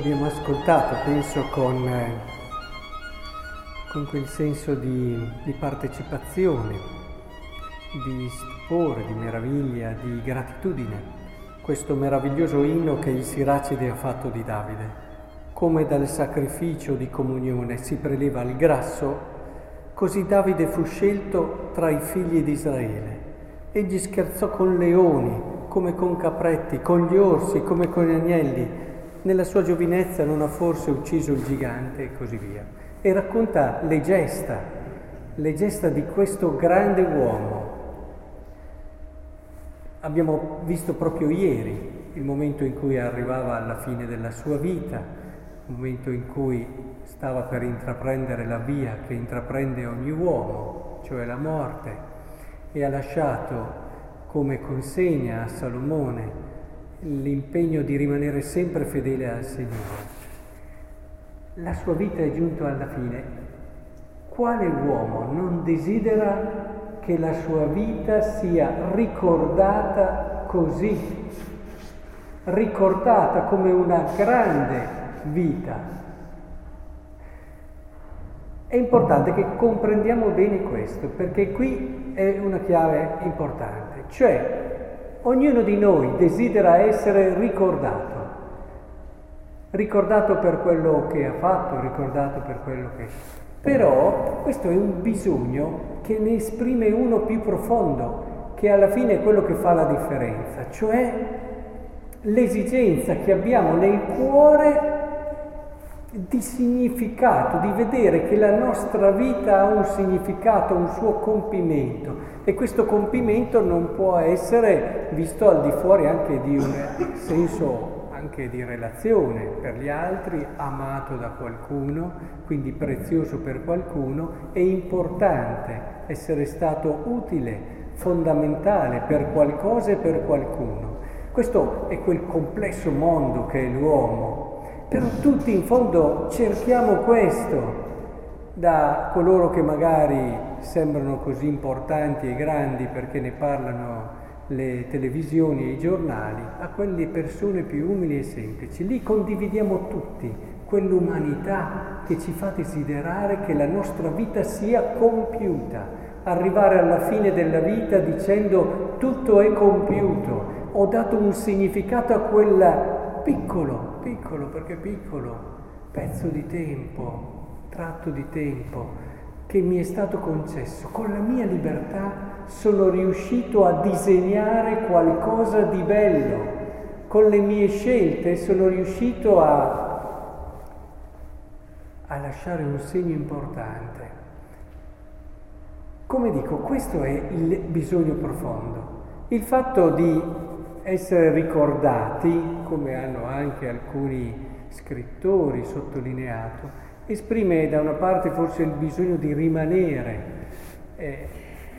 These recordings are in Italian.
abbiamo ascoltato, penso con, eh, con quel senso di, di partecipazione, di stupore, di meraviglia, di gratitudine, questo meraviglioso inno che il Siracide ha fatto di Davide. Come dal sacrificio di comunione si preleva il grasso, così Davide fu scelto tra i figli di Israele. Egli scherzò con leoni, come con capretti, con gli orsi, come con gli agnelli, nella sua giovinezza non ha forse ucciso il gigante e così via. E racconta le gesta, le gesta di questo grande uomo. Abbiamo visto proprio ieri il momento in cui arrivava alla fine della sua vita, il momento in cui stava per intraprendere la via che intraprende ogni uomo, cioè la morte, e ha lasciato come consegna a Salomone l'impegno di rimanere sempre fedele al Signore. La sua vita è giunta alla fine. Quale uomo non desidera che la sua vita sia ricordata così, ricordata come una grande vita? È importante che comprendiamo bene questo, perché qui è una chiave importante, cioè Ognuno di noi desidera essere ricordato, ricordato per quello che ha fatto, ricordato per quello che... Però questo è un bisogno che ne esprime uno più profondo, che alla fine è quello che fa la differenza, cioè l'esigenza che abbiamo nel cuore di significato, di vedere che la nostra vita ha un significato, un suo compimento e questo compimento non può essere visto al di fuori anche di un senso anche di relazione per gli altri, amato da qualcuno, quindi prezioso per qualcuno, è importante essere stato utile, fondamentale per qualcosa e per qualcuno. Questo è quel complesso mondo che è l'uomo, però tutti in fondo cerchiamo questo da coloro che magari sembrano così importanti e grandi perché ne parlano le televisioni e i giornali, a quelle persone più umili e semplici. Lì condividiamo tutti quell'umanità che ci fa desiderare che la nostra vita sia compiuta, arrivare alla fine della vita dicendo tutto è compiuto, ho dato un significato a quella piccolo, piccolo perché piccolo, pezzo di tempo, tratto di tempo che mi è stato concesso. Con la mia libertà sono riuscito a disegnare qualcosa di bello. Con le mie scelte sono riuscito a, a lasciare un segno importante. Come dico, questo è il bisogno profondo. Il fatto di essere ricordati, come hanno anche alcuni scrittori sottolineato, esprime da una parte forse il bisogno di rimanere, eh,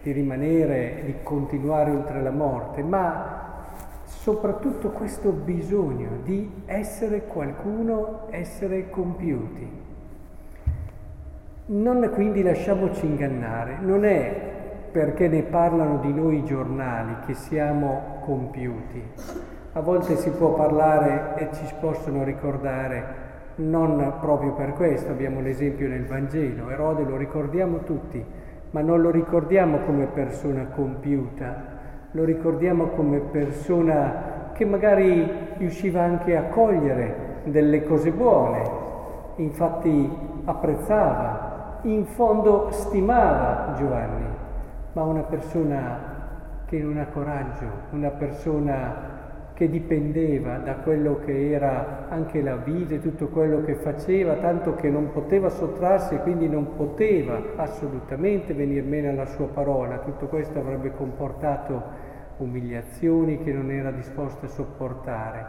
di rimanere, di continuare oltre la morte, ma soprattutto questo bisogno di essere qualcuno, essere compiuti. Non quindi lasciamoci ingannare, non è perché ne parlano di noi i giornali che siamo compiuti. A volte si può parlare e ci possono ricordare non proprio per questo, abbiamo l'esempio nel Vangelo, Erode lo ricordiamo tutti, ma non lo ricordiamo come persona compiuta, lo ricordiamo come persona che magari riusciva anche a cogliere delle cose buone, infatti apprezzava, in fondo stimava Giovanni ma una persona che non ha coraggio, una persona che dipendeva da quello che era anche la vita e tutto quello che faceva, tanto che non poteva sottrarsi e quindi non poteva assolutamente venir meno alla sua parola. Tutto questo avrebbe comportato umiliazioni che non era disposto a sopportare,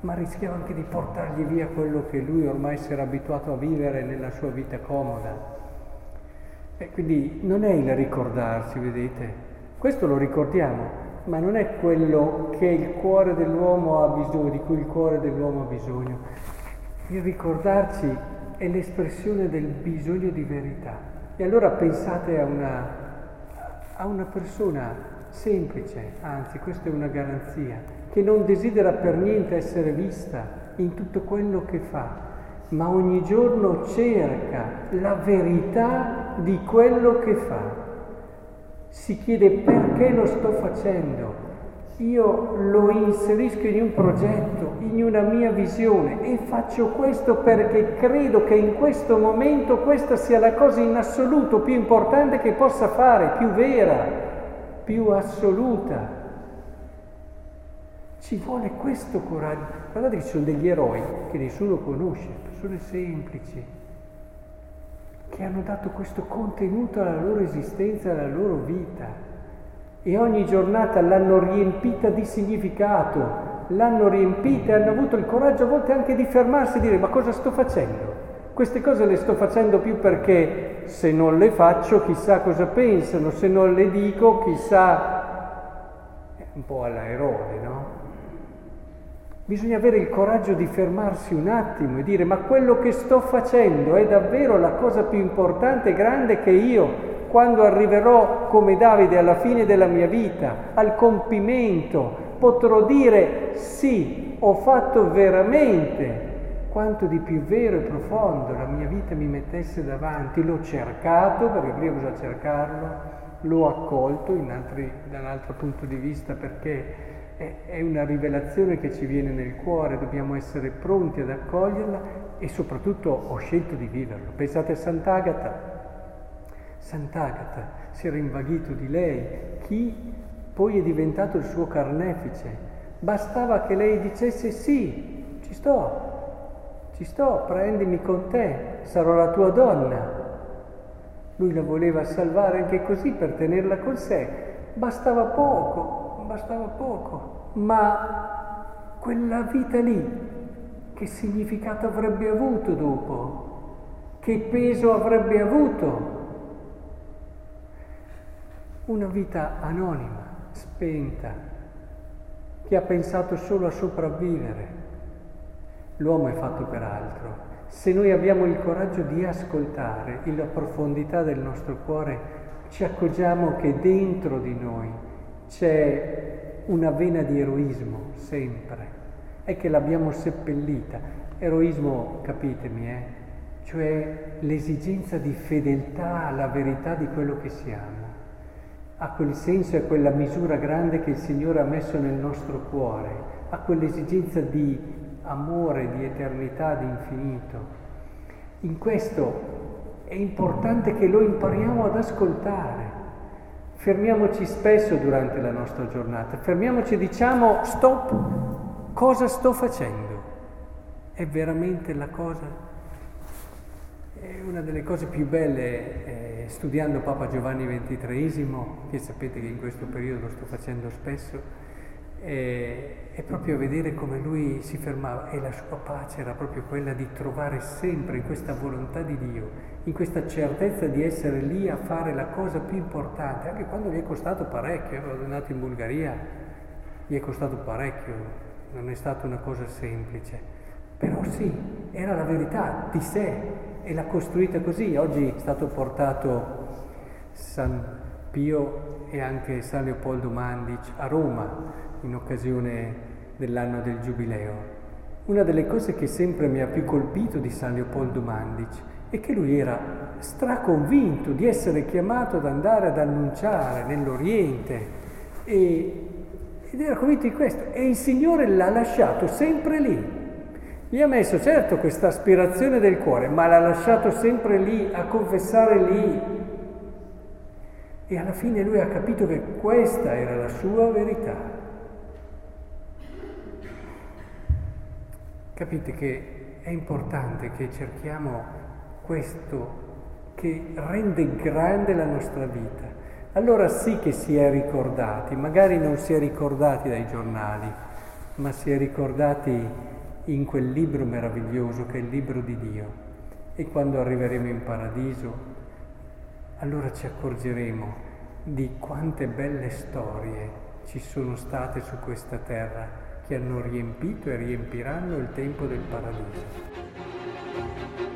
ma rischiava anche di portargli via quello che lui ormai si era abituato a vivere nella sua vita comoda. E quindi non è il ricordarsi, vedete, questo lo ricordiamo, ma non è quello che il cuore dell'uomo ha bisogno, di cui il cuore dell'uomo ha bisogno. Il ricordarci è l'espressione del bisogno di verità. E allora pensate a una, a una persona semplice, anzi questa è una garanzia, che non desidera per niente essere vista, in tutto quello che fa, ma ogni giorno cerca la verità di quello che fa. Si chiede perché lo sto facendo, io lo inserisco in un progetto, in una mia visione e faccio questo perché credo che in questo momento questa sia la cosa in assoluto più importante che possa fare, più vera, più assoluta. Ci vuole questo coraggio. Guardate che ci sono degli eroi che nessuno conosce, persone semplici, che hanno dato questo contenuto alla loro esistenza, alla loro vita e ogni giornata l'hanno riempita di significato, l'hanno riempita e hanno avuto il coraggio a volte anche di fermarsi e dire ma cosa sto facendo? Queste cose le sto facendo più perché se non le faccio chissà cosa pensano, se non le dico chissà... È un po' alla Erode, no? Bisogna avere il coraggio di fermarsi un attimo e dire ma quello che sto facendo è davvero la cosa più importante e grande che io quando arriverò come Davide alla fine della mia vita, al compimento, potrò dire sì, ho fatto veramente quanto di più vero e profondo la mia vita mi mettesse davanti. L'ho cercato, perché prima bisogna cercarlo, l'ho accolto altri, da un altro punto di vista perché è una rivelazione che ci viene nel cuore, dobbiamo essere pronti ad accoglierla e soprattutto ho scelto di viverlo. Pensate a Sant'Agata, Sant'Agata si era invaghito di lei, chi poi è diventato il suo carnefice. Bastava che lei dicesse sì, ci sto, ci sto, prendimi con te, sarò la tua donna. Lui la voleva salvare anche così per tenerla con sé. Bastava poco, bastava poco, ma quella vita lì, che significato avrebbe avuto dopo? Che peso avrebbe avuto? una vita anonima, spenta, che ha pensato solo a sopravvivere. L'uomo è fatto per altro. Se noi abbiamo il coraggio di ascoltare la profondità del nostro cuore, ci accorgiamo che dentro di noi c'è una vena di eroismo sempre è che l'abbiamo seppellita. Eroismo, capitemi, eh? cioè l'esigenza di fedeltà alla verità di quello che siamo a quel senso e a quella misura grande che il Signore ha messo nel nostro cuore, a quell'esigenza di amore, di eternità, di infinito. In questo è importante che lo impariamo ad ascoltare. Fermiamoci spesso durante la nostra giornata, fermiamoci e diciamo stop, cosa sto facendo? È veramente la cosa è una delle cose più belle eh, studiando Papa Giovanni XXIII, che sapete che in questo periodo lo sto facendo spesso, eh, è proprio vedere come lui si fermava e la sua pace era proprio quella di trovare sempre in questa volontà di Dio, in questa certezza di essere lì a fare la cosa più importante, anche quando gli è costato parecchio, ero andato in Bulgaria, gli è costato parecchio, non è stata una cosa semplice, però sì, era la verità di sé, e l'ha costruita così. Oggi è stato portato San Pio e anche San Leopoldo Mandic a Roma in occasione dell'anno del Giubileo. Una delle cose che sempre mi ha più colpito di San Leopoldo Mandic è che lui era straconvinto di essere chiamato ad andare ad annunciare nell'Oriente e, ed era convinto di questo e il Signore l'ha lasciato sempre lì, gli ha messo certo questa aspirazione del cuore, ma l'ha lasciato sempre lì, a confessare lì. E alla fine lui ha capito che questa era la sua verità. Capite che è importante che cerchiamo questo che rende grande la nostra vita. Allora sì che si è ricordati, magari non si è ricordati dai giornali, ma si è ricordati in quel libro meraviglioso che è il libro di Dio. E quando arriveremo in paradiso, allora ci accorgeremo di quante belle storie ci sono state su questa terra che hanno riempito e riempiranno il tempo del paradiso.